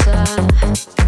outside